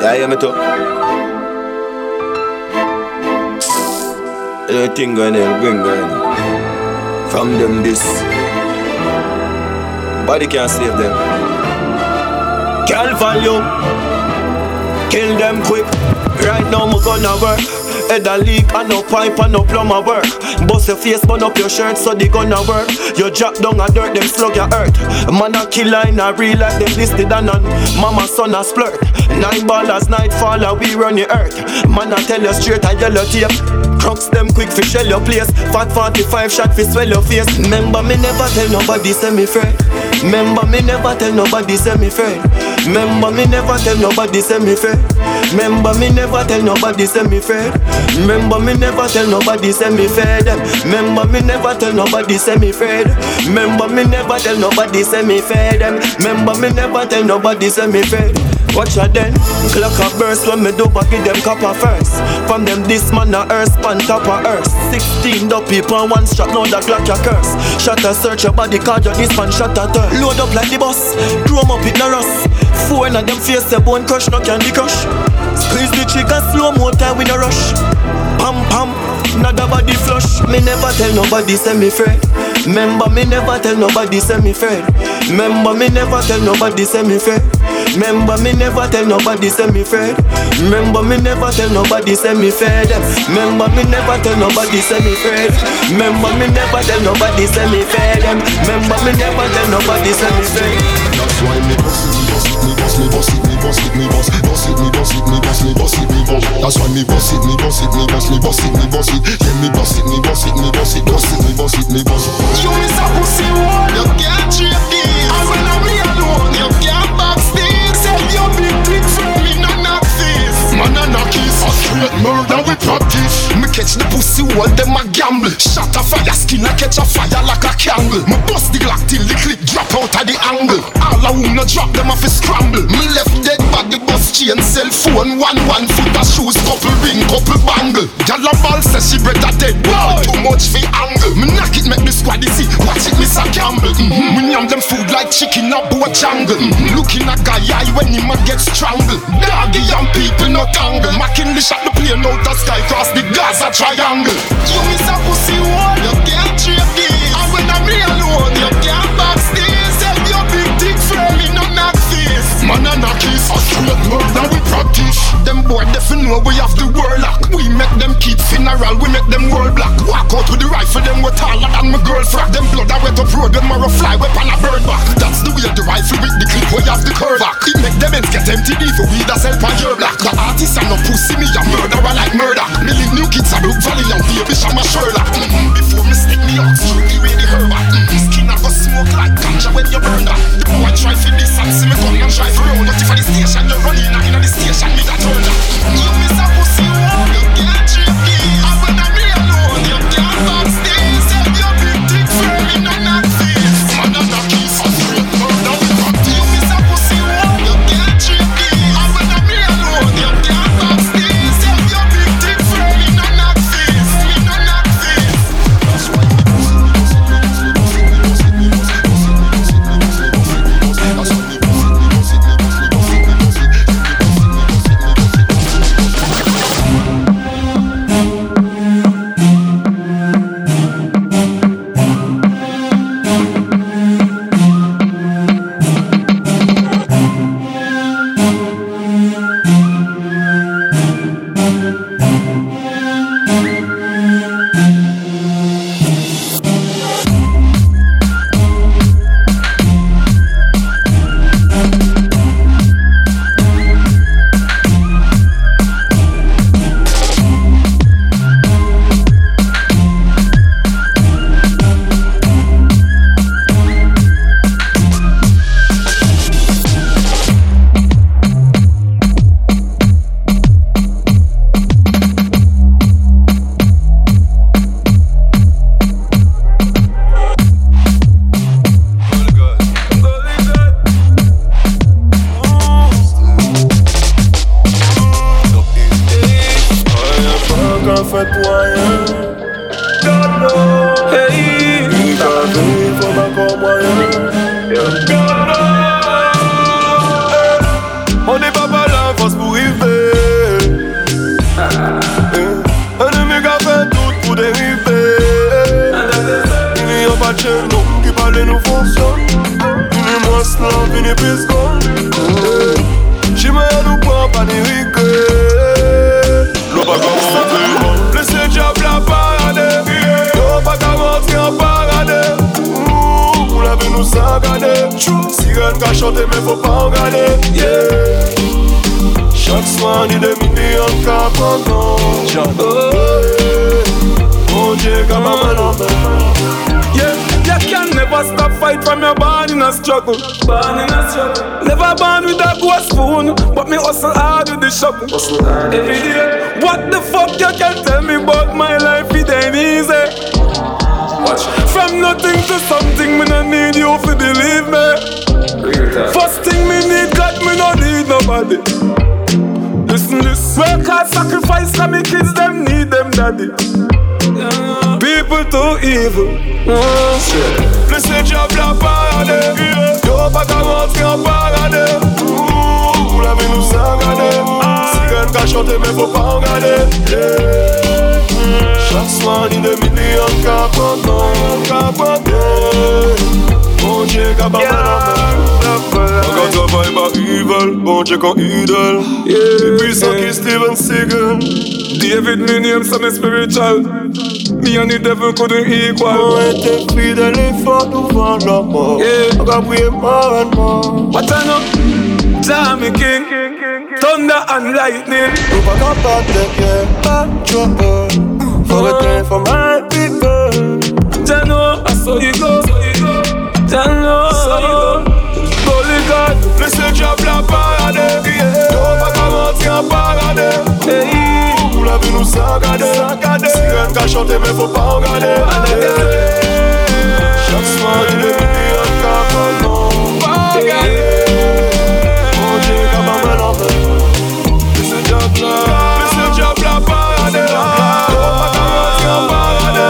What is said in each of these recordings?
Yeah, hear me too. Anything going in, bring going From them this. Body can't save them. Can't value. Kill them quick. Right now, I'm gonna work. Head a leak and no pipe and no plumber work. Bust your face, burn up your shirt so they gonna work. You drop down a dirt, them slug your earth. Man a killer in a real life, them listed and none. Mama son a splurt. Nine ballers, night faller, we run the earth. Man a tell you straight a yellow tape. Crooks them quick fi shell your place. Fat 45 shot fi swell your face. Remember me never tell nobody say me friend. Remember me never tell nobody say me friend. Remember me never tell nobody say me friend. Remember me never tell nobody say me friend. Remember me never tell nobody say me fed. Remember me never tell nobody say me fed. Remember me never tell nobody say me fed. Remember me never tell nobody say me fed. Watch out then, clock a burst when me do back give them copper first. From them this man a earth span top of earth. 16 the people one shot now the clock your curse. Shot a search your body card your this man shot a turn. Load up like the bus, chrome up it no rust. Four in them face a bone crush no candy crush. Squeeze the trigger slow more time we no rush. Pam pam, not body flush. Me never tell nobody say me friend. Remember me never tell nobody say me friend. Remember me never tell nobody say me friend. Remember me never tell nobody say me friend. Remember me never tell nobody say me fed. Remember me never tell nobody say me friend. Remember me never tell nobody say me fed. Remember me never tell nobody say me friend. That's why me bust it, me bust it, me bust it, me bust it, me bust it, bust it, me bust it, me bust, me bust it, me bust. That's why me bust it, me bust it, me bust, me bust it, me bust it. Yeah, me bust it, me bust it, me bust it, bust it, me bust it, me bust. You miss a pussy one, you can't trade this. And when I'm me alone, you can't backstage. Straight murder we practice. Me catch the pussy one, them a gamble. Shot a fire, skin I catch a fire like a candle. Me bust the glock till the clip drop out of the angle. All a who no drop them off a scramble. Me left dead chain, cell phone, one one foot of shoes, couple ring, couple bangle. Gyal a ball says she better dead. Wow, too much for angle. Me knock it, make the squad see. Watch it, Miss a gamble. Mm-hmm. Me yam them food like chicken up boat jungle. Mm-hmm. Looking a guy eye when him a get strangled. Doggy young people no tangle. McKinley shot the plane out the sky cross the Gaza triangle. You miss a pussy one, Man a knockies, a straight murder we practice. Them boy defi know we have the world lock. We make them keep funeral, we make them world black. Walk out with the rifle, them we taller than my girl frack. Them blood I wet up road, them more fly weapon a bird back. That's the way the rifle with the clip we have the curve back. It make them ends get empty for we that sell on your black. The artist and no pussy me a murderer like murder. Me leave new kids a Brook Valley and baby Shama Sherlock. Mm-hmm. Before me stick me out, shoot the way the herb smoke like ganja when you burn that. The boy try for this and see me gun and try for round. But if I the station you run in, in the station me that turn. You miss a pussy you evil, bon Dieu qu'on idole yeah, puissant qui Steven Seagal. David me name some spiritual. Me and the devil couldn't equal. On était fidèles et forts devant la mort On a prié more and more. What I know? Jamie King. Thunder and lightning. Nous pas capables de bien Pas trouble. Uh. A day for my people. Jano, I saw you go God Laissez diable la parade. Yo pas qu'à rentrer en parade. Ouh, la vie nous s'engade Sirène qu'a chanté mais faut pas en garder Chaque soir il est midi en cabanon Pas garder Mon Dieu qu'a pas mal en fait Laissez diable la Laissez diable la parade. Yo pas qu'à rentrer en parade.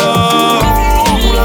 Ouh, la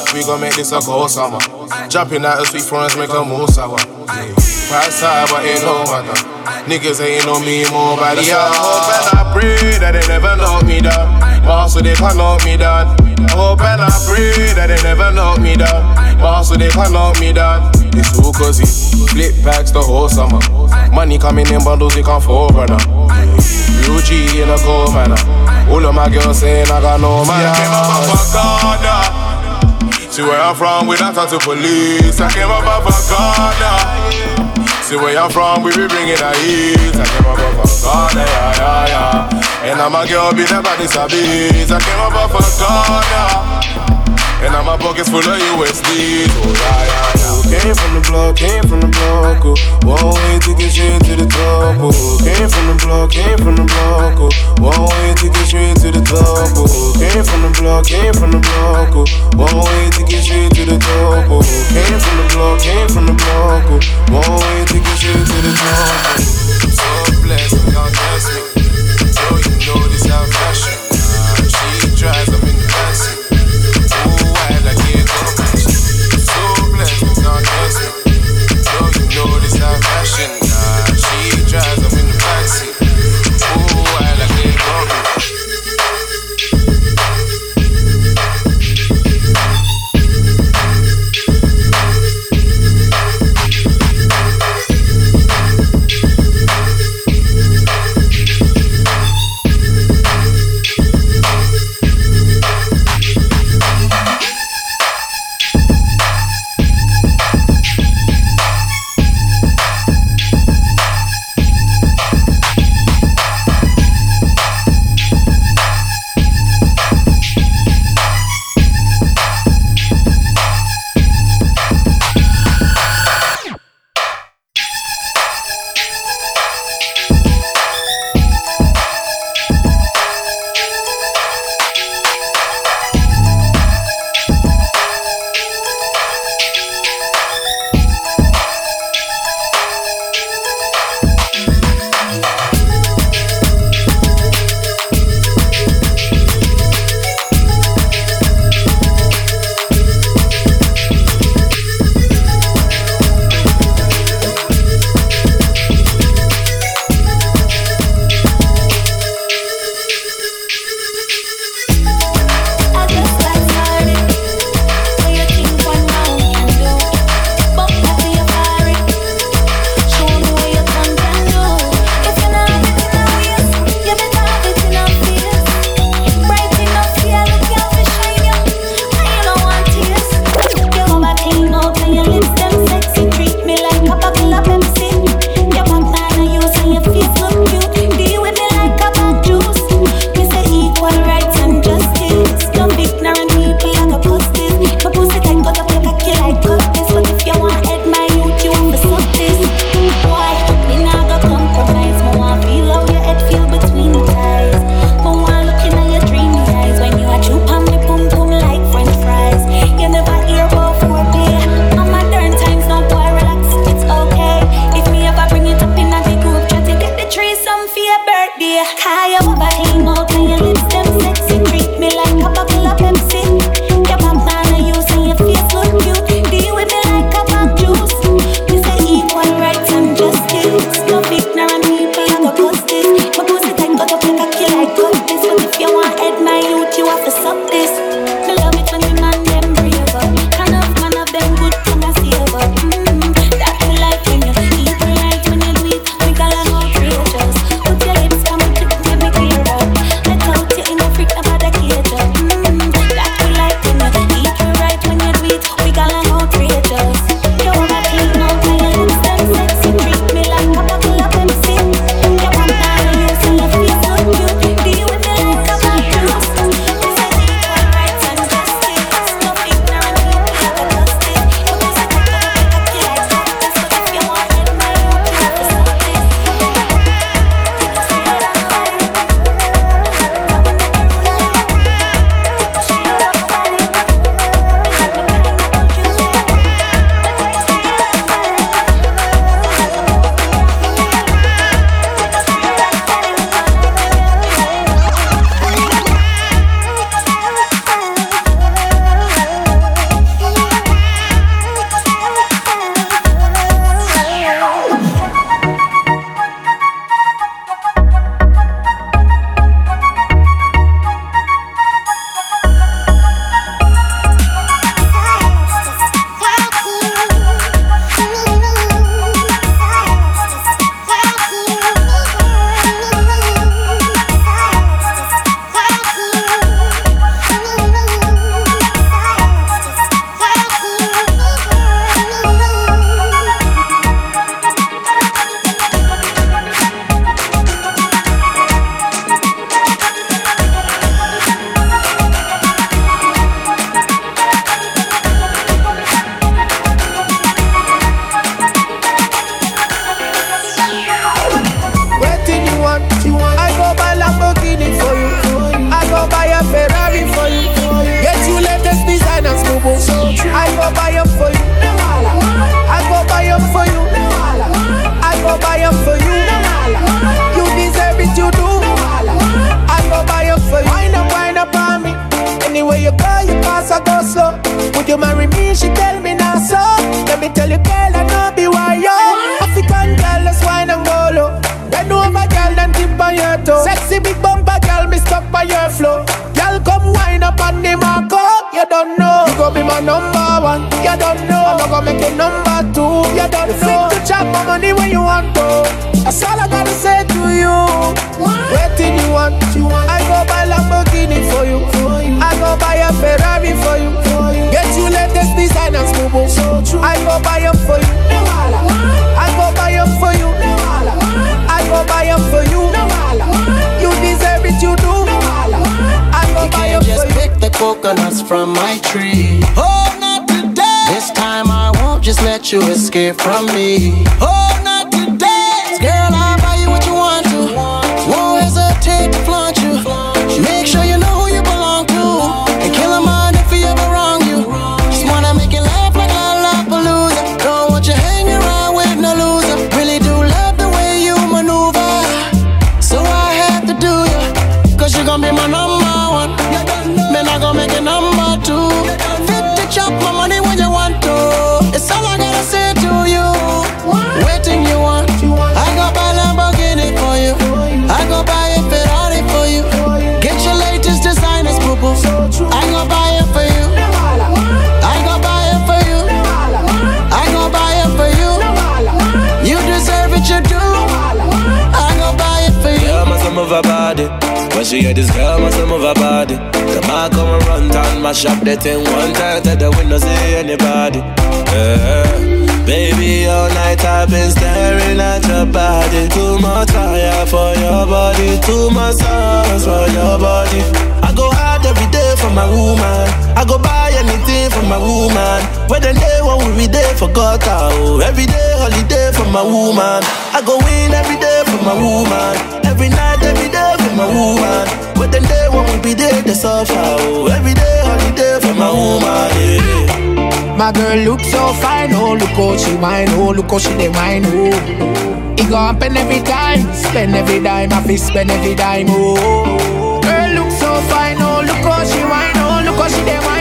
We gon' make this a cold summer. Jumping out of sweet friends, make a more sour. Price high, but ain't no matter. Niggas ain't on me more body. I hope and I pray that they never knock me down. Boss, so they can't knock me down. I hope and I pray that they never knock me down. Boss, so they can't knock me down. It's all cause he flip packs the whole summer. Money coming in bundles, we can't forerunner. Real G in a cold manner. All of my girls saying I got no man. See, I came up off a corner. See where I'm from, we don't talk to police. I came up off a corner. See where I'm from, we be bringing the heat. I came up off a corner, yeah, yeah, yeah. And I'm a girl, be never this a beat. I came up off a corner. And now my pockets full of USDs. Oh, yeah, yeah, yeah. Came from the block, came from the block. Oh. One way to get straight to the top. Oh. Came from the block, came from the block. Oh. One way to get straight to the top. Oh. Came from the block, came from the block. Oh. One way to get straight to the top. Oh. Came from the block, came from the block. Oh. One way to get straight to the top. Oh. So blessed, God bless me. So you know this how fashion. She tries, I'm from my tree. Oh, not today. This time I won't just let you escape from me. Oh, thing one time to the window, see anybody. Yeah. Baby, all night I've been staring at your body. Too much fire for your body, too much sauce for your body. I go hard every day for my woman. I go buy anything for my woman. When the day when we there for God, oh. Every day holiday for my woman. I go win every day for my woman. Every night, my woman. When the day when we be there, they suffer. Oh. Every day holiday for my woman. Yeah. My girl look so fine, oh look how she whine, oh look how she dey whine, oh. It go happen every time, spend every dime, I fi spend every dime, oh. Girl look so fine, oh look how she whine, oh look how she dey whine,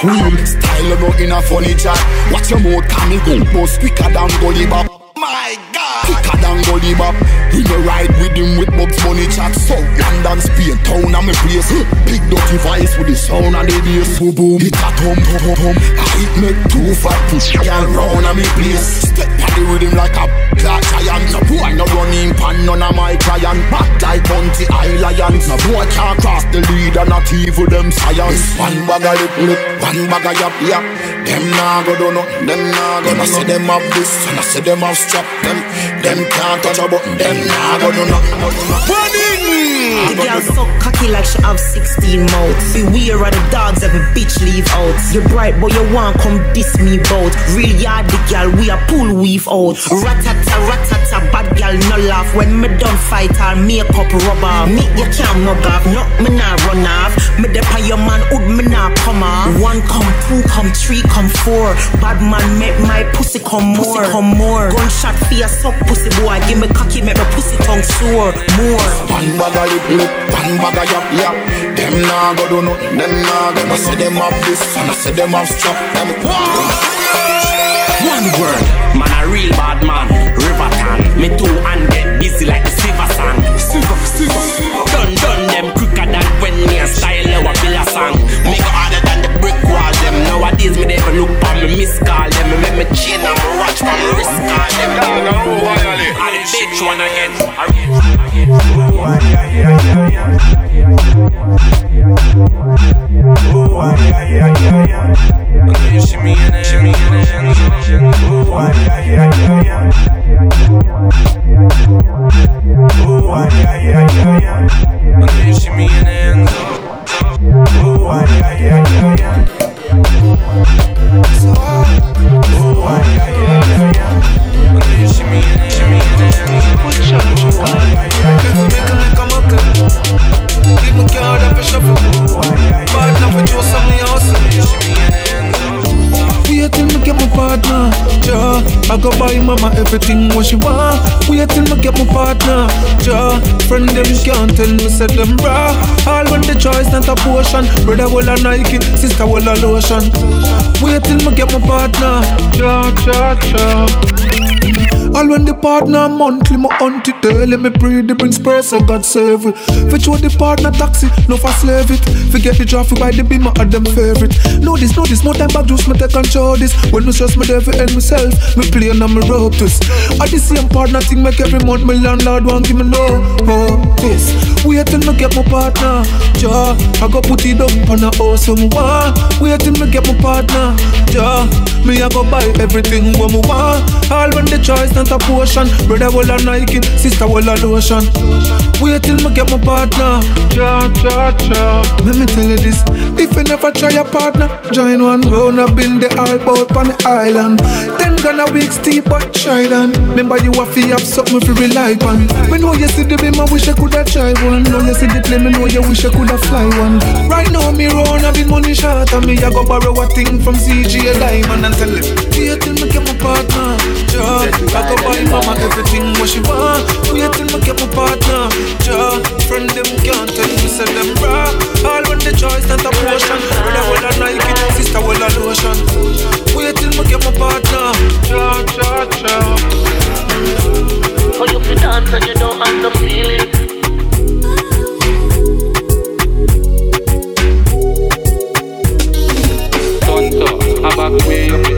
back Style about in a funny chat Watch your mouth can go Bust quicker than gully bop. My God. Quicker than gully bop. We no ride with him with Bugs Bunny chat. South London, Spain, town and me place. Big dirty vice with the sound and the bass. Boom boom, it a thump, thump, thump, thump I hit me too fat. Push Girl round and me place. Step on the rhythm like a black giant. No boy no running pan none of my client. Back like bounty eye lions No boy can't cross the lead and not evil them science. One bag of lip lip, one bag of yap yap. Them nah go do nothing, them nah go do nothing them have this and I say them have strap. Them, them can't touch a button, them nah go do Running. The girl so cocky like she have 16 mouths. Beware of the dogs every bitch leave out. You bright boy, you want come diss me bout. Real yard the girl, we a pull weave out. Ratata, ratata, bad girl no laugh. When me done fight, I'll make up rubber. Me you can't mug off, no me nah run off. Me the your man, hood me nah come off. One come, two come, three come, four. Bad man make my pussy come more, pussy come more. Gunshot for your suck pussy boy, give me cocky, make my pussy tongue sore more. One bag of lip lip, one bag of yap yap. Them nah go do nothing, them nah go. I say them have this, and I say them have strap. Them one word, man a real bad man, Riverton. Me two and get busy like the silver song. Silver, silver, silver. Done, done them quicker than when me a style a bill a song. Me go harder than the brick wall them. Nowadays me never look for me miss call them. Me make me chain and me watch from me wrist call them. I the bitch wanna get. Shimmy in it, enough for till me get my partner, ja. I go buy mama everything what she want. Wait till me get my partner, ja. Friend them can't tell me say them raw. All when the choice not a potion. Brother will a Nike, sister will a lotion. Wait till me get my partner, ja, ja, ja. All when the partner monthly, my auntie daily, me pray the bring spray, so God save it. Sure the partner taxi, no for slave it. Forget the traffic by the beam, I them favorite. Know this, know this, more time back juice, me take control this. When me stress me devil and myself, me play on my rope this. I the same partner thing make every month, my landlord want give me no. Oh, this. Wait till me get my partner, ja. I go put it up on a awesome one. Wait till me get my partner, ja. Me I go buy everything what me want. All when the choice not a potion. Brother will a Nike, sister will a lotion. Wait till me get my partner. Cha cha cha. Let me tell you this: if you never try a partner, join one round up in the all boat on the island. Ten gonna week steep but try them. Remember you have to have something to rely on. Me know you see the beam, I wish I coulda try one. Know you see the plane, me know you wish I coulda fly one. Right now me round a bit money short, and me I go borrow a thing from CG Lyman and tell him. Wait till me get my partner. Ja, I go buy mama everything what she want. Wait till me get my partner. Ja, friend them can't tell me say them raw. All when the choice not a portion. Brother will a Nike, sister will a lotion. Wait till me get my partner. Ja, ja, ja. For you to dance and you don't have no feeling. Tonto, I'm back way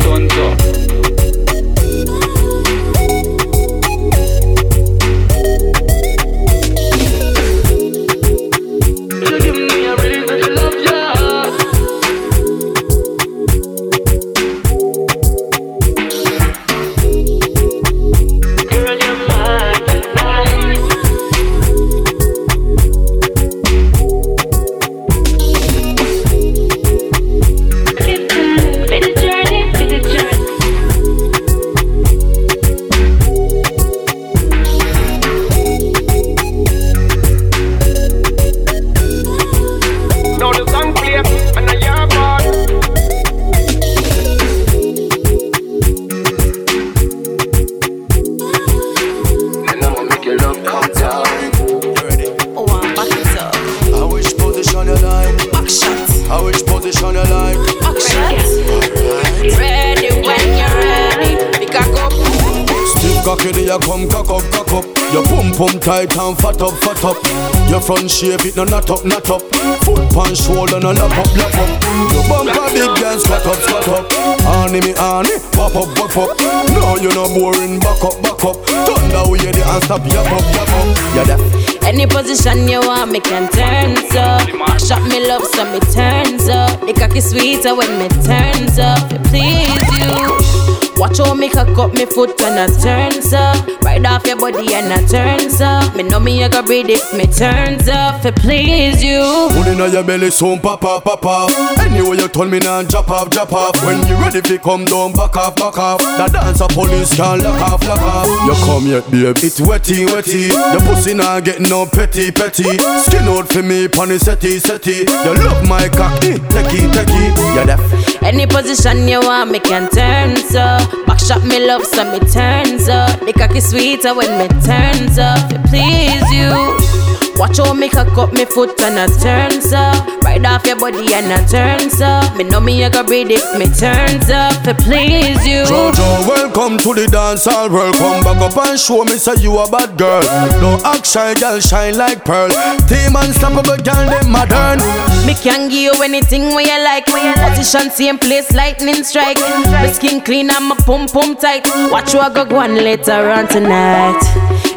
tight and fat up, fat up. Your front shape it no not up, not up. Foot punch shoulder no lap up, lap up. Your bumper big girl squat up, squat up. Honey me honey, pop up, pop up. No you no boring, back up, back up. Thunder we the and stop, yap up, yap up. Yeah that. Any position you want, me can turn up. Shot me love, so me turns up. Me cocky sweeter when me turns up. It please you. Watch how me cock up me foot and I turns up. Right off your body and I turns up. Me know me I go breathe if me turns up to please you. Put in your belly soon, pop off, pop off. Anyway you told me now, drop off, drop off. When you ready fi come down, back off, back off. The dancer police can lock off, lock off. You come yet, babe, it's wetty, wetty. The pussy now getting no petty, petty. Skin out for me, pony setty, setty. You love my cocky, eh, techie, techie. You deaf. Any position you want, me can turn so. Back shot me love, so me turns up. The cocky sweeter when me turns up to please you. Watch how me cock up me foot and I turns up. Right off your body and I turns up. Me know me I go breathe if me turns up to please you. Jojo, welcome to the dance hall world. Come back up and show me say you a bad girl. No act shy, girl, shine like pearl. Team unstoppable, girl, them modern. Me can give you anything where you like. Position same place, lightning strike. My skin clean and my pum pum tight. Watch you I go go on later on tonight.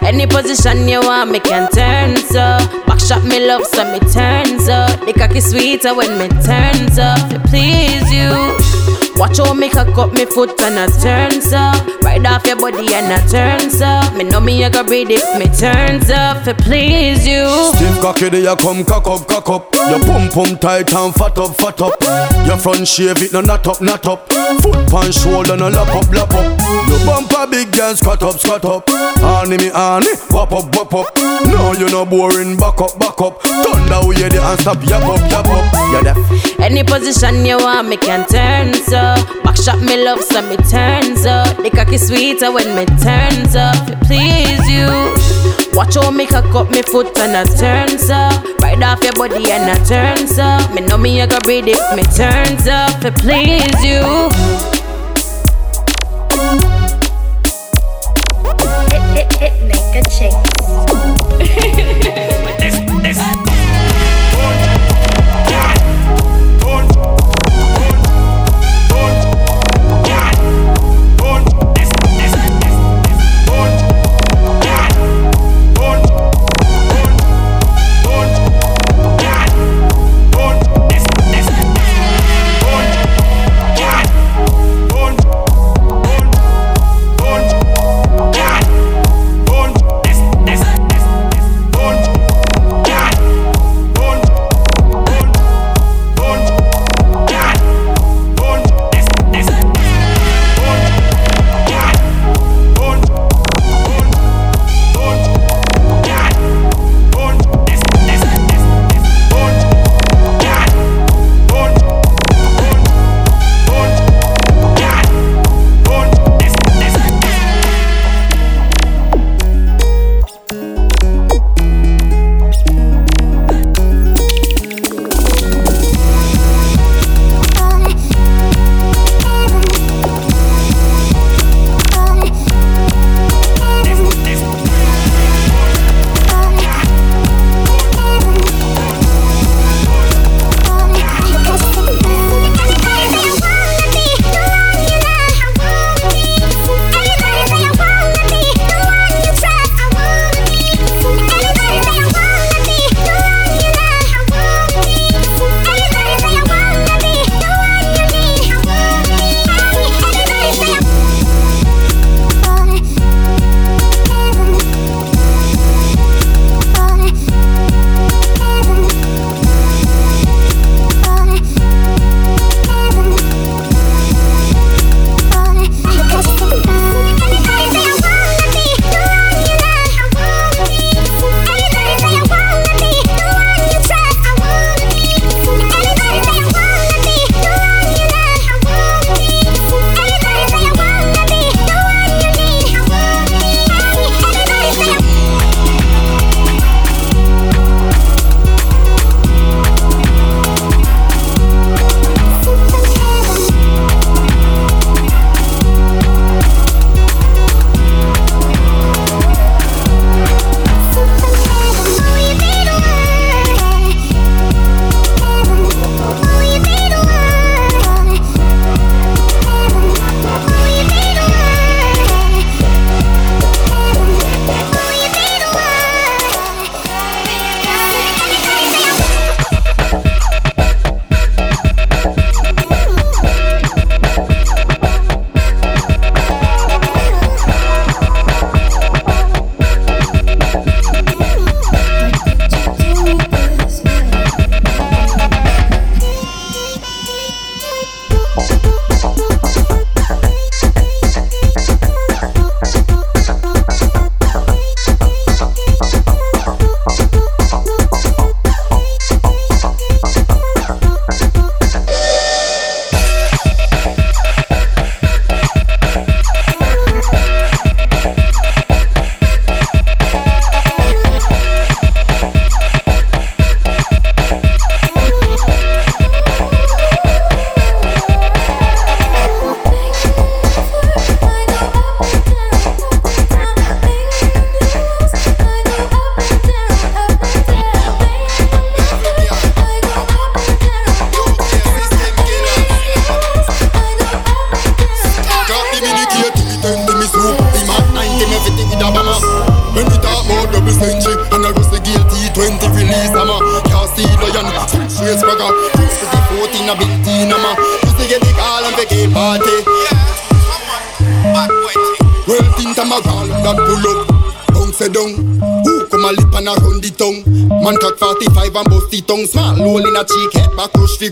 Any position you want, me can turn so. Back shot me love, so me turns up. The cocky sweeter when me turns up to please you. Watch how me cock up me foot and I turns up. Right off your body and I turns up. Me know me I go breathe if me turns up to please you. Stiff cocky, there you come cock up, cock up. Your pum pum tight and fat up, fat up. Your front shave it no not up, not up. Foot pan shoulder no lap up, lap up. Your bumper big girl squat up, squat up. Honey me wap up, wap up. No you no boring, back up, back up. Thunder we hear the and stop, yap up, yap up. You deaf. Any position you want, me can turn so. Back shot me love, so me turns up. The cocky sweeter when me turns up please you. Watch how me cock up me foot and I turn up. Right off your body and I turn up. Me know me I go breathe if me turns up please you.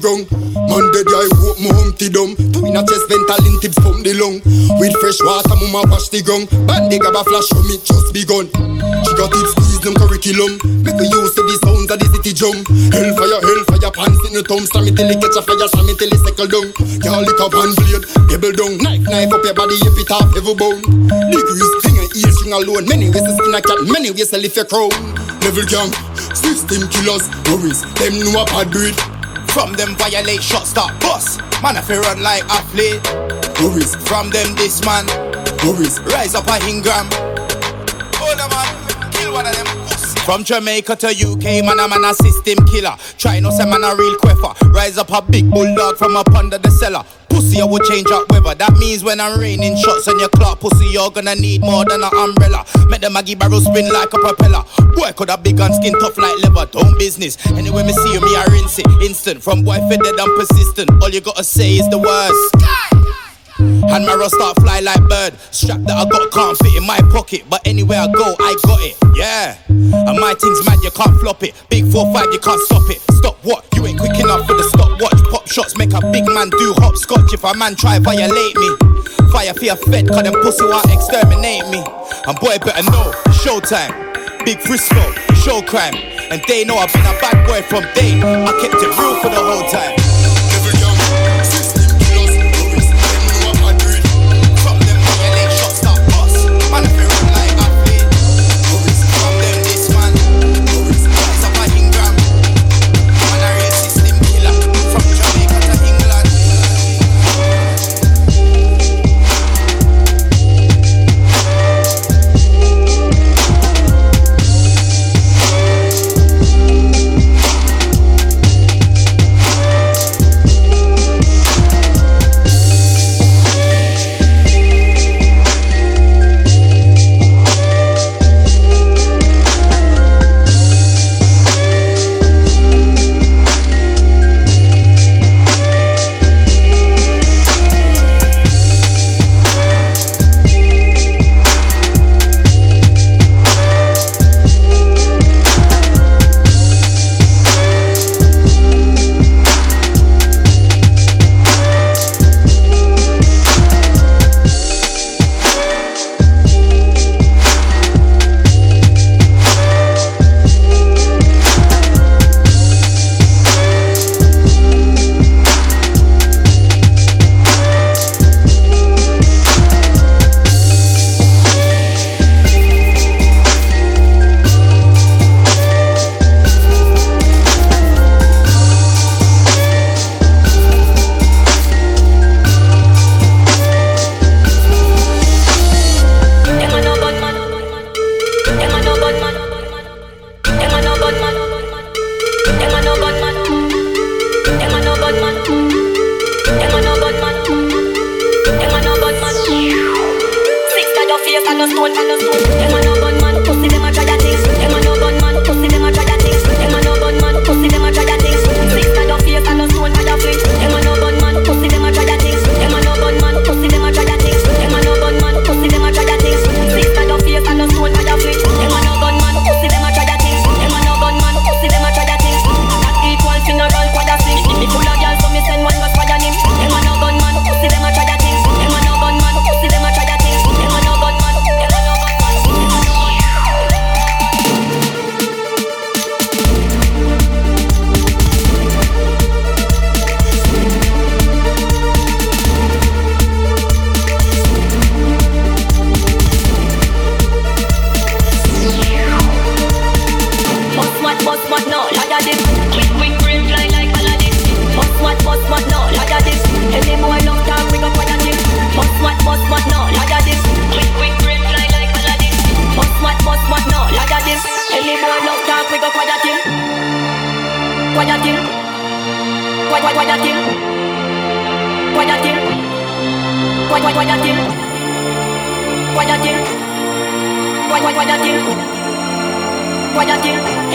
Ground. Man dead I hope my humpty dumb. Two in a chest vental in tips from the lung. With fresh water, mama wash the ground. Bandy grab a flash from it just begun. She got it squeeze them curriculum. Make we used to the sounds of the city drum. Hellfire, hellfire, pants in the thumb. Slam it till it catch a fire, slam it till it settle down. Girl, lick up one blade, double down. Knife, knife up your body, if it off every bone. Degrees, finger, ear string alone. Many ways to skin a cat, many ways to lift your crown. Level gang, system killers, worries. Them know a bad breed. From them violate shot start bust. Man, if you run like athlete. Worries. From them this man. Worries. Rise up a Ingram. Oh no man, kill one of them. From Jamaica to UK, man, I'm a system killer. Try no say man a real queffer. Rise up a big bulldog from up under the cellar. Pussy, I will change up weather. That means when I'm raining shots on your clock, pussy, you're gonna need more than an umbrella. Make the Maggie barrel spin like a propeller. Boy, could have big and skin tough like leather. Don't business. Anyway, me see you, me, I rinse it. Instant. From boy fitted and persistent. All you gotta say is the words. And my start fly like bird. Strap that I got can't fit in my pocket, but anywhere I go, I got it. Yeah. And my thing's mad, you can't flop it. Big 4-5, you can't stop it. Stop what? You ain't quick enough for the stopwatch. Pop shots make a big man do hopscotch if a man try violate me. Fire your fed, cause them pussy want exterminate me. And boy better know, showtime. Big Frisco, show crime. And they know I've been a bad boy from day. I kept it real for the whole time.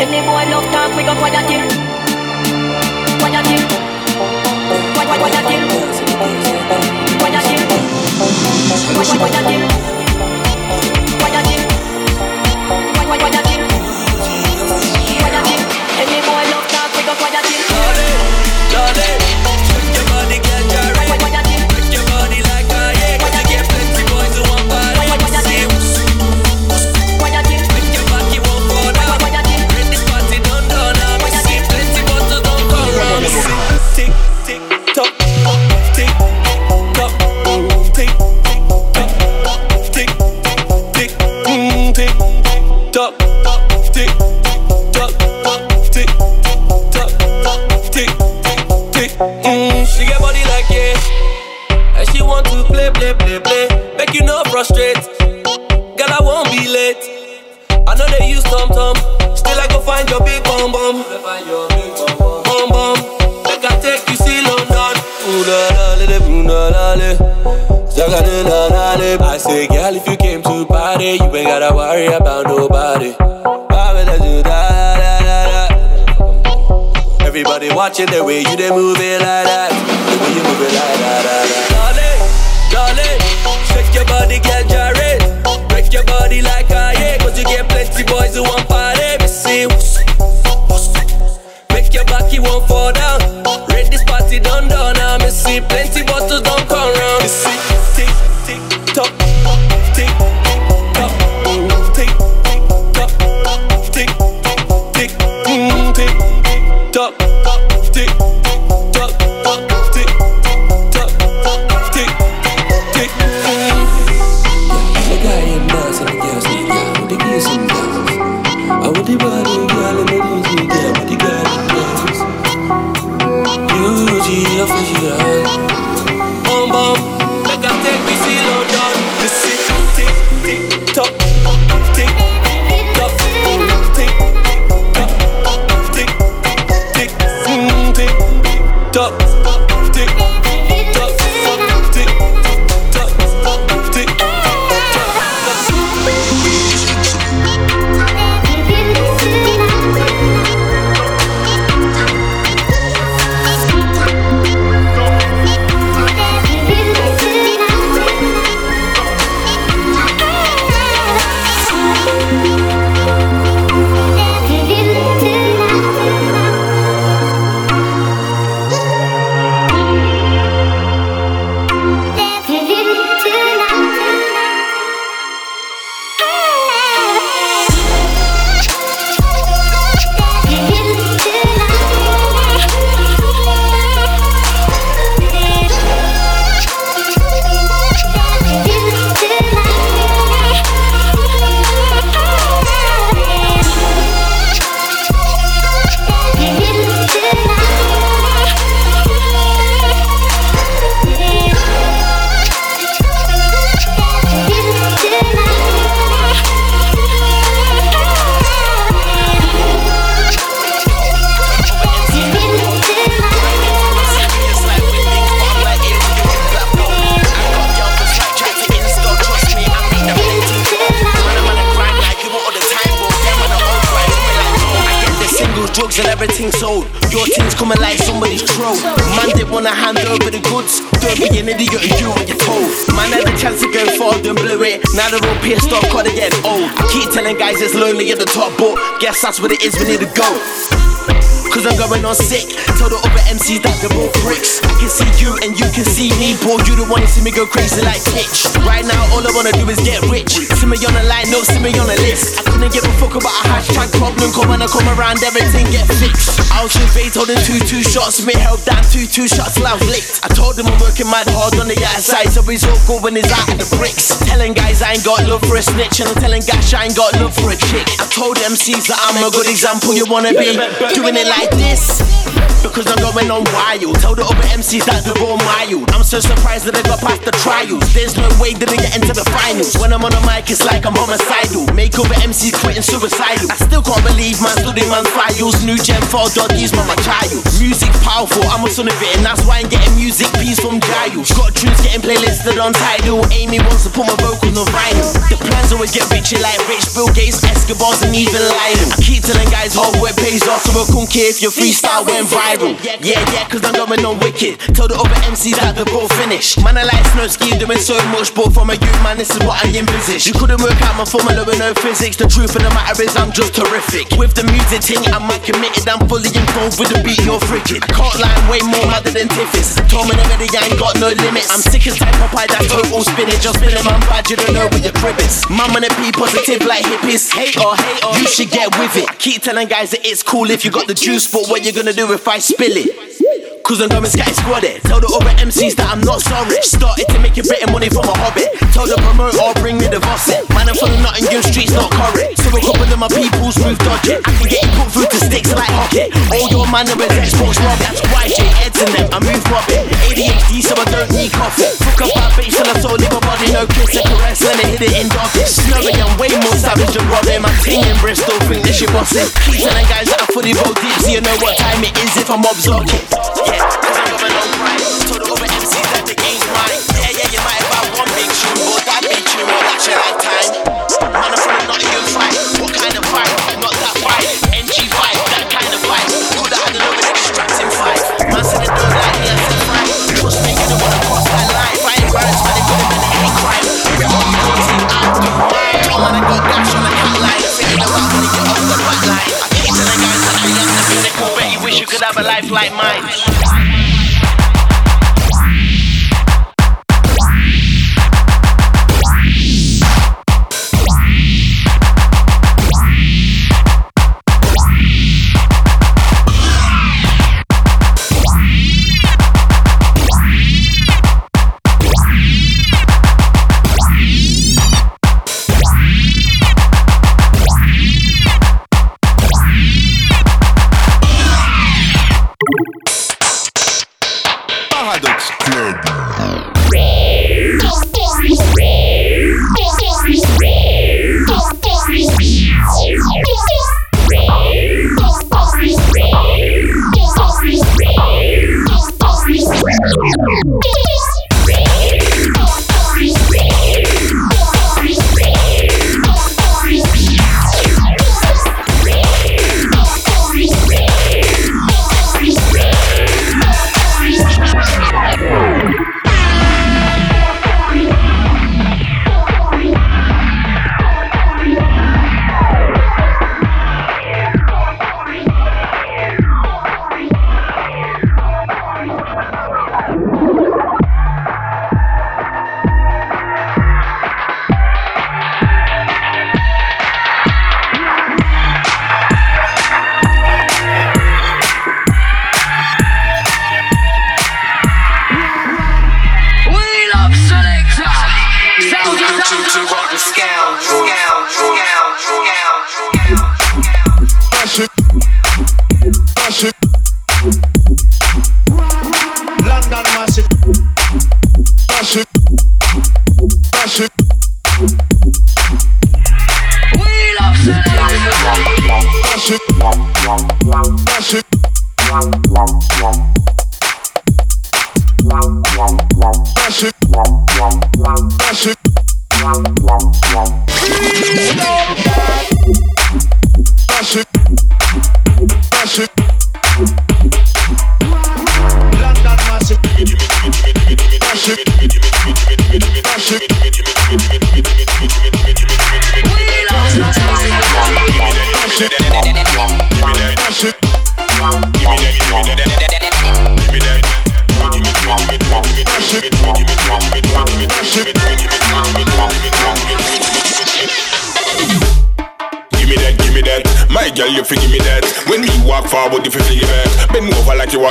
Any boy love talk, we go quiet him. Quiet him. Quiet, quiet him. Quiet him. Quiet, quiet him. Quiet. Quiet, him. Watching the way you they move it like that's what it is, we need to go. Cause I'm going on sick. Tell the other MCs that they're all bricks. I can see you and you can see me, boy. You the one to see me go crazy like pitch. Right now, all I wanna do is get rich. See me on the line, no, see me on the list. I couldn't give a fuck about a hashtag problem. Cause when I come around, everything get fixed. I was with Bates holding two two shots. Me held down two two shots I was licked. I told him I'm working mad hard on the outside, so he's all good when he's out of the bricks. Telling guys I ain't got love for a snitch, and I'm telling guys I ain't got love for a chick. I told MCs that I'm a good example. You wanna be doing it like this? Because I'm going on wild. Tell the other MCs that they're all mild. I'm so surprised that they got past the trials. There's no way that they get into the finals. When I'm on the mic, it's like I'm homicidal. Make other MCs quitting suicidal. I still can't believe man studying man's files. New gen 4 doggies, man, my child. Music powerful, I'm a son of it, and that's why I'm getting music beats from Giles. Got tunes getting playlisted on Tidal. Amy wants to put my vocals on vinyl. The plans always get richer like Rich Bill Gates, Escobars, and even Lionel. I keep telling guys oh, hard work pays off, so I couldn't care if your freestyle went viral. Yeah, yeah, cause I'm going on wicked. Tell the other MCs that they're both finished. Man, I like Snowski doing so much, but from a youth man, this is what I envisage. You couldn't work out my formula with no physics. The truth of the matter is, I'm just terrific. With the music thing, I'm committed. I'm fully involved with the beat, you're. I can't lie, I'm way more madder than Tiffis. Told me already, I ain't got no limits. I'm sick as type of pie, that total spinach. Just spinning my bad, you don't know where your crib is. Mum and be positive like hippies. Hate or hate or you should get with it. I keep telling guys that it's cool if you got the juice, but what you gonna do if I spill it? Cause I'm going sky squad it. Tell the other MCs that I'm not sorry. Started to make a bit of money from a hobby. Tell the promoter, bring me the Vosset. Man, I'm from the Nottingham streets, not correct. So a couple of my people's smooth dodge. I can get you put through to sticks like hockey. All your manner is Xbox Rob, that's YJ, Eds in them, I move it. ADHD, so I don't need coffee. Fuck up our bitch till I soul live a body, no kiss and caress, let it hit it in dog. Snowy, I'm way more savage than Robin. My team in Bristol think this shit bossy. Keep telling guys that I fully roll deep, so you know what time it is if I'm observing. Cause I'm going on right. Told the MCs that the game's mine. Yeah, yeah, you might have had one big tune, but that big tune, well, that's your lifetime. Man, I'm from a Nottingham fight. What kind of fight? Not that fight. NG fight, that kind of fight. Could have had another distracting fight. Man said it don't like me, I said right. Trust me, you don't wanna cross that line. See, I do oh, on cat line. You get off the back line. I keep telling guys that I am the pinnacle. You wish you could have a life like mine.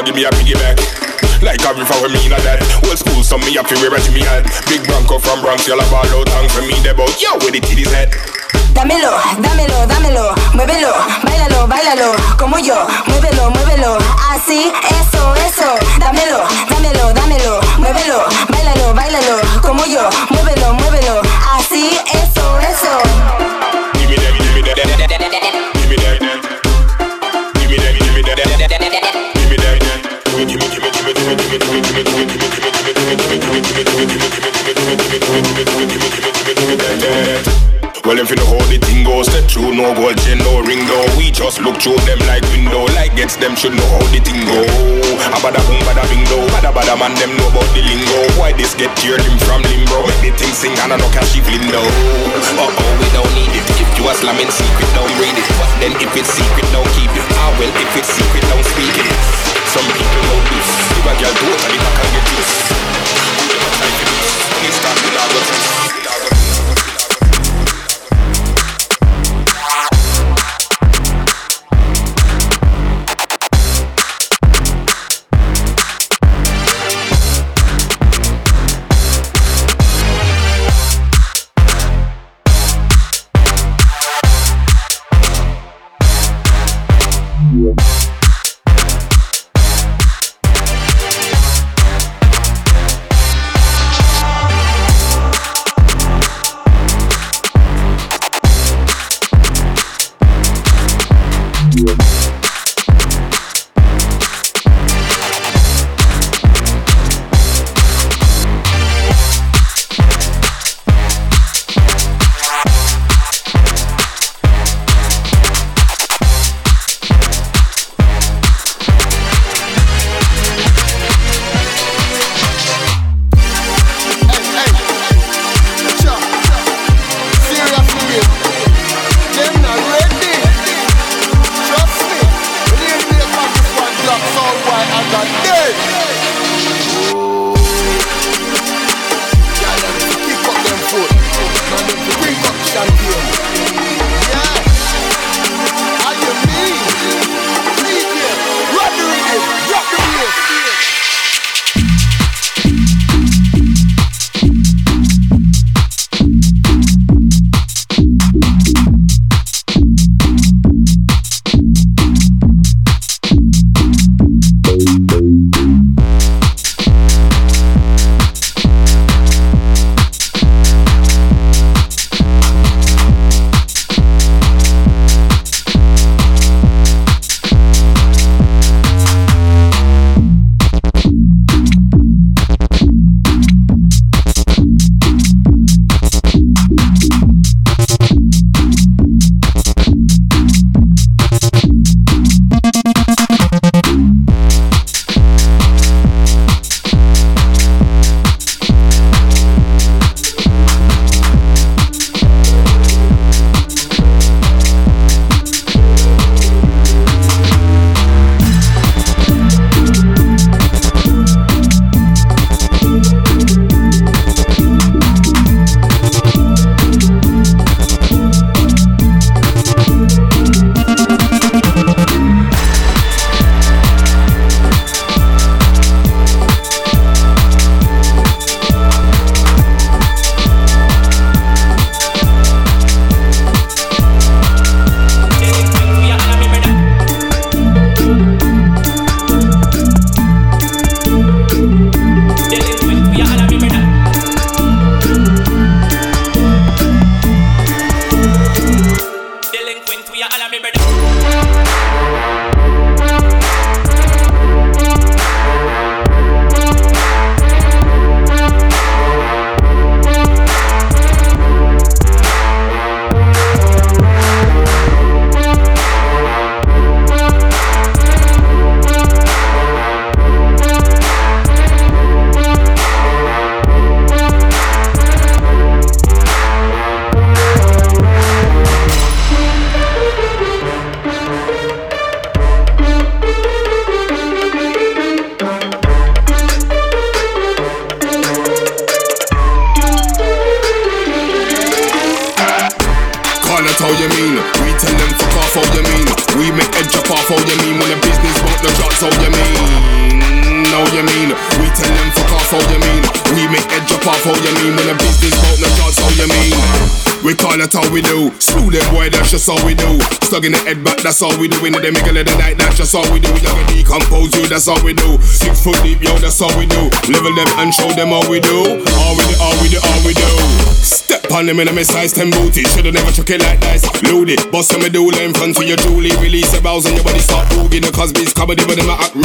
Give me a piggyback. Like a river when me in a that. Old school, some me have to wear a Jimmy hat Big Bronco from Bronx, y'all have all out tongue for me. Yo, with the titties head Dámelo, dámelo, dámelo, muévelo, bailalo, bailalo, como yo, muévelo, muévelo, así, eso, eso, dámelo, dámelo, dámelo, muévelo, bailalo, bailalo, como yo, muévelo, muévelo, así, eso, eso. Know how the thing goes, step through, no gold chain, no ring, no. We just look through them like window, like gets them should know how the thing go. Abada boom, bada bingo, bada bada man, them know about the lingo. Why this get tear him from limbo? Make the thing sing and I know cash if lindo. Uh oh, we don't need it. If you are slamming secret, don't read it. But then if it's secret, don't keep it. Ah well, if it's secret, don't speak it. Some people know this. You a girl totally back and get this. That's all we do. In the middle of the night, that's just all we do. We gotta decompose you, that's all we do. Six foot deep, yo, that's all we do. Level them and show them how we do. All we do, all we do, all we do. Step on them in a size 10 booty. Shoulda never chuck it like dice. Load it, bust them a doula in front of your Julie. Release your bows and your body start booging. The Cosby's comedy, but them act.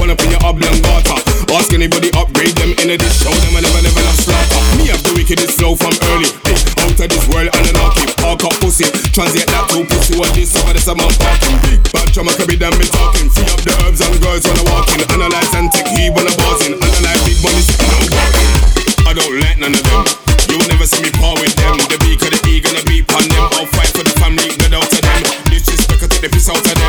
One up in your oblongata. Ask anybody, upgrade them in a dish. Show them a never, never, not slaughter. Me have the wickedest flow from early. Hey, out this world and an keep all up pussy. Translate that to pussy what this over this I'm parking. Big bad drama can be done me talking. Free up the herbs and girls when I walk in. Analyze and take heed when I buzz in. Analyze big money sitting on walking. I don't like none of them. You will never see me par with them. The beak of the E gonna be on them. I'll fight for the family, get out of them. Disrespect, I take the piss out of them.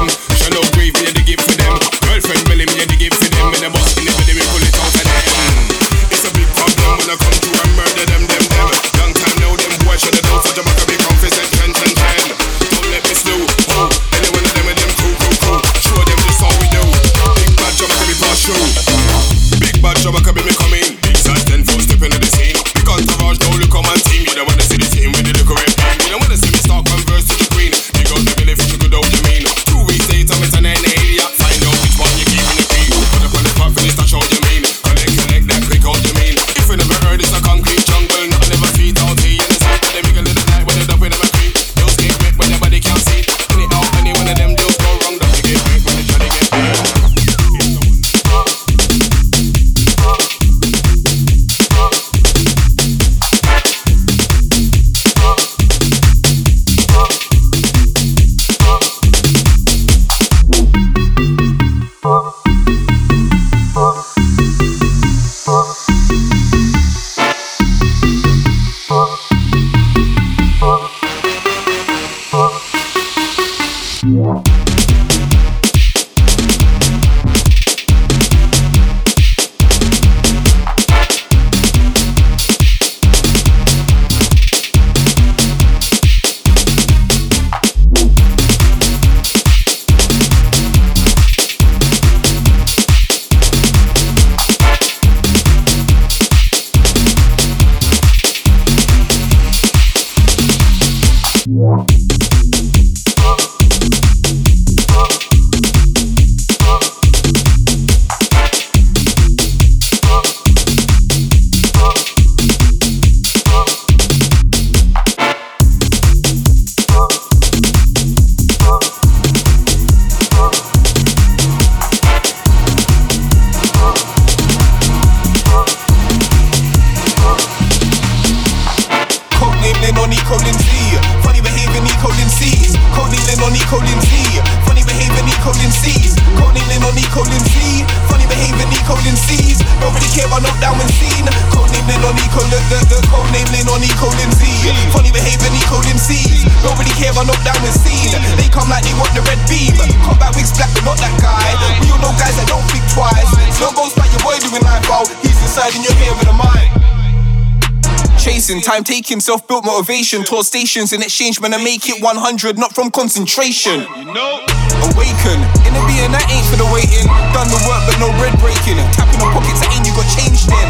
Chasing, self built motivation. Tour stations in exchange, man, I make it 100, not from concentration. You know? Awaken, in the being that ain't for the waiting. Done the work, but no bread breaking. Tapping the pockets, that ain't you got changed then.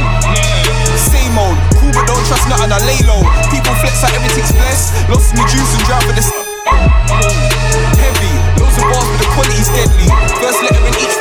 Same old, cool, but don't trust nothing, I lay low. People flex like everything's blessed. Lost in the juice and drive with this. Heavy, loads of bars, but the quality's deadly. First letter in each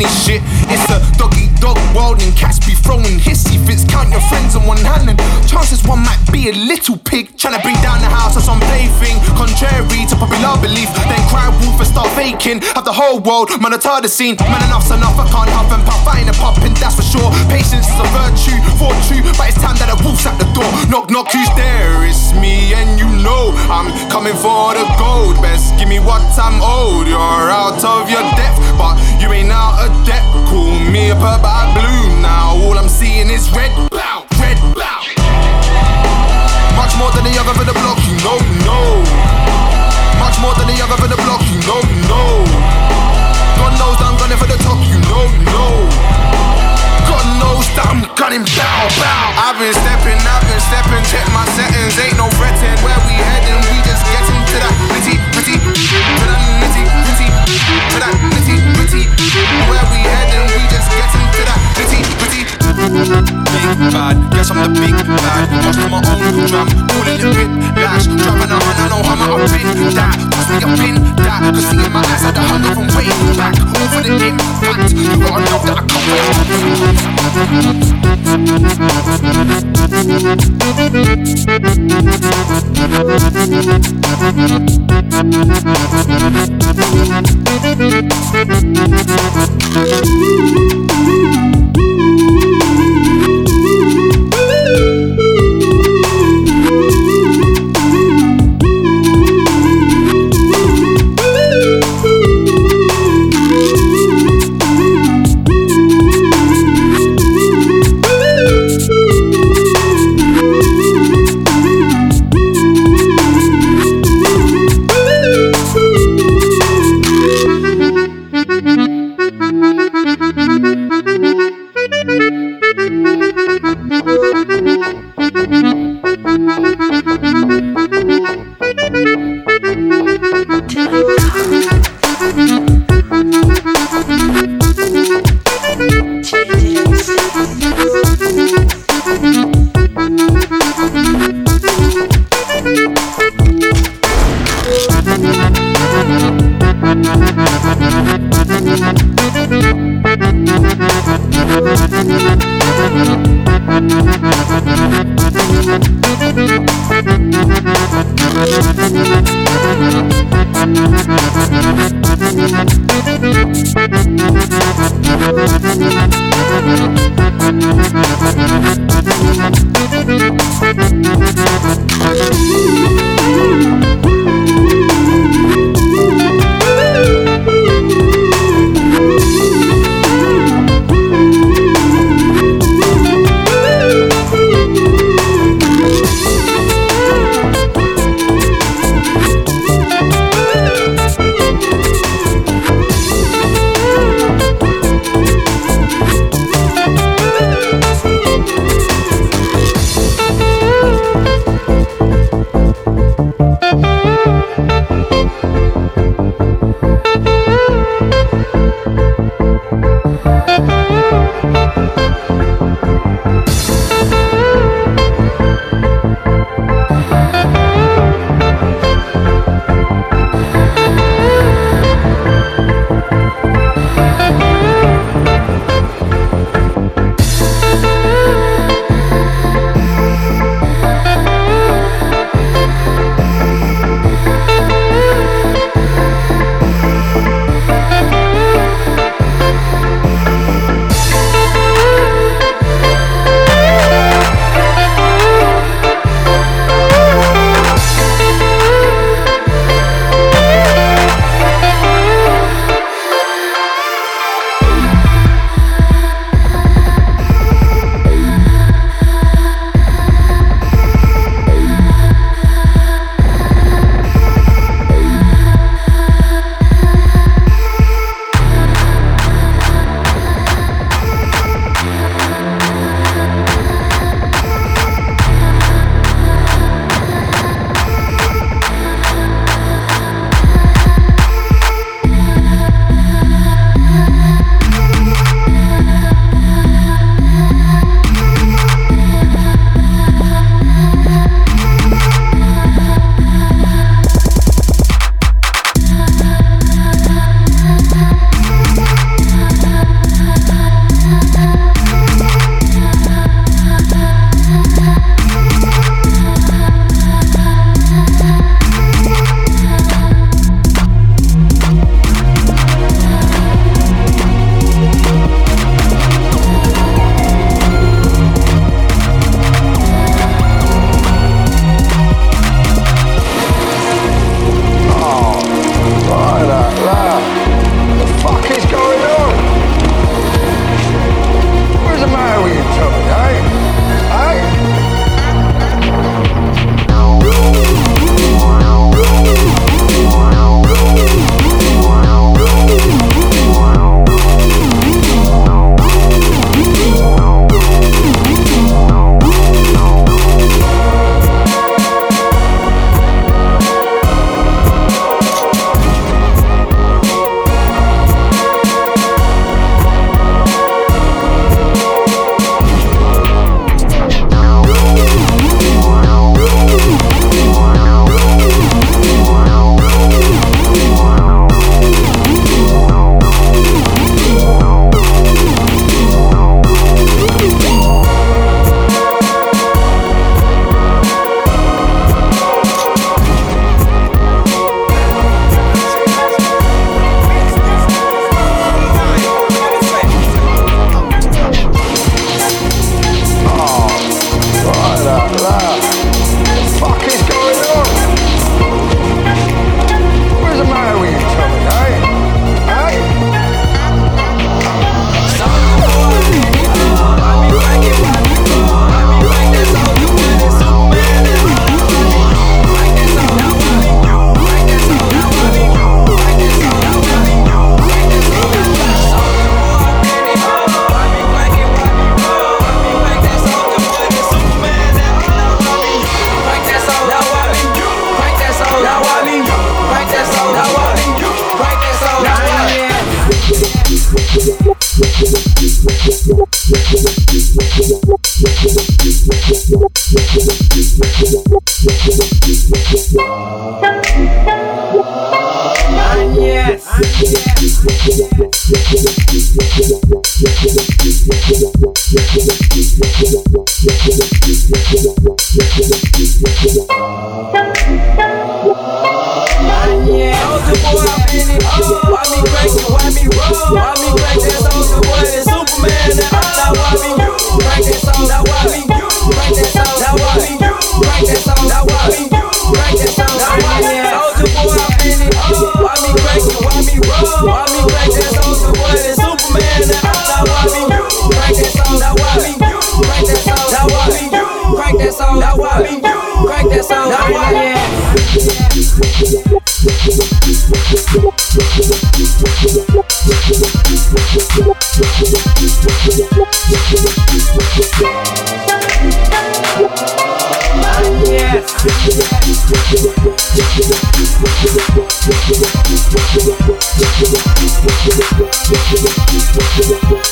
this shit. It's a doggy dog world and cats be throwing hissy one hand and chances one might be a little pig. Trying to bring down the house or some plaything. Contrary to popular belief, then cry wolf and start faking. Have the whole world, man, I tired the scene. Man, enough's enough, I can't huff and puff. I ain't a pumping, that's for sure. Patience is a virtue, for but it's time that the wolf's at the door. Knock, knock, who's there? It's me, and you know I'm coming for the gold. Best give me what I'm owed. You're out of your depth, but you ain't out of debt. Call me a purple blue now. All I'm seeing is red, other for the block, you know, you know. Much more than the other for the block, you know, you know. God knows I'm gunning for the top, you know, you know. God knows that I'm gunning bow, bow. I've been stepping, I've been stepping, check my settings, ain't no fretting. Where we heading, we just getting to that nitty gritty, to that nitty gritty, to that nitty gritty. Where we heading, we just getting to that nitty gritty bad. Guess I'm the big bad. Push my own new drum, calling it rip lash. Driving a on, I know I'm out of pin that. Push me a pin that. Cause see in my eyes I had a hunger from way back. Over the impact. You gotta know that I come with.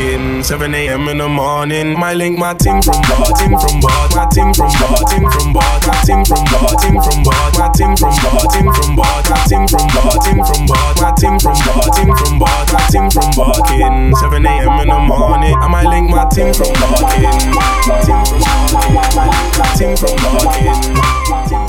from barking. 7 a.m. in the morning. My link my ting from bar, ting from bar, my ting from bar, ting from bar, my ting from bar, ting from bar, my ting from bar, ting from bar, my ting from bar, ting from bar, my ting from bar, from bar, my ting from barking. 7 a.m. in the morning. I might link my ting from barking. Ting from barking. Ting from barking.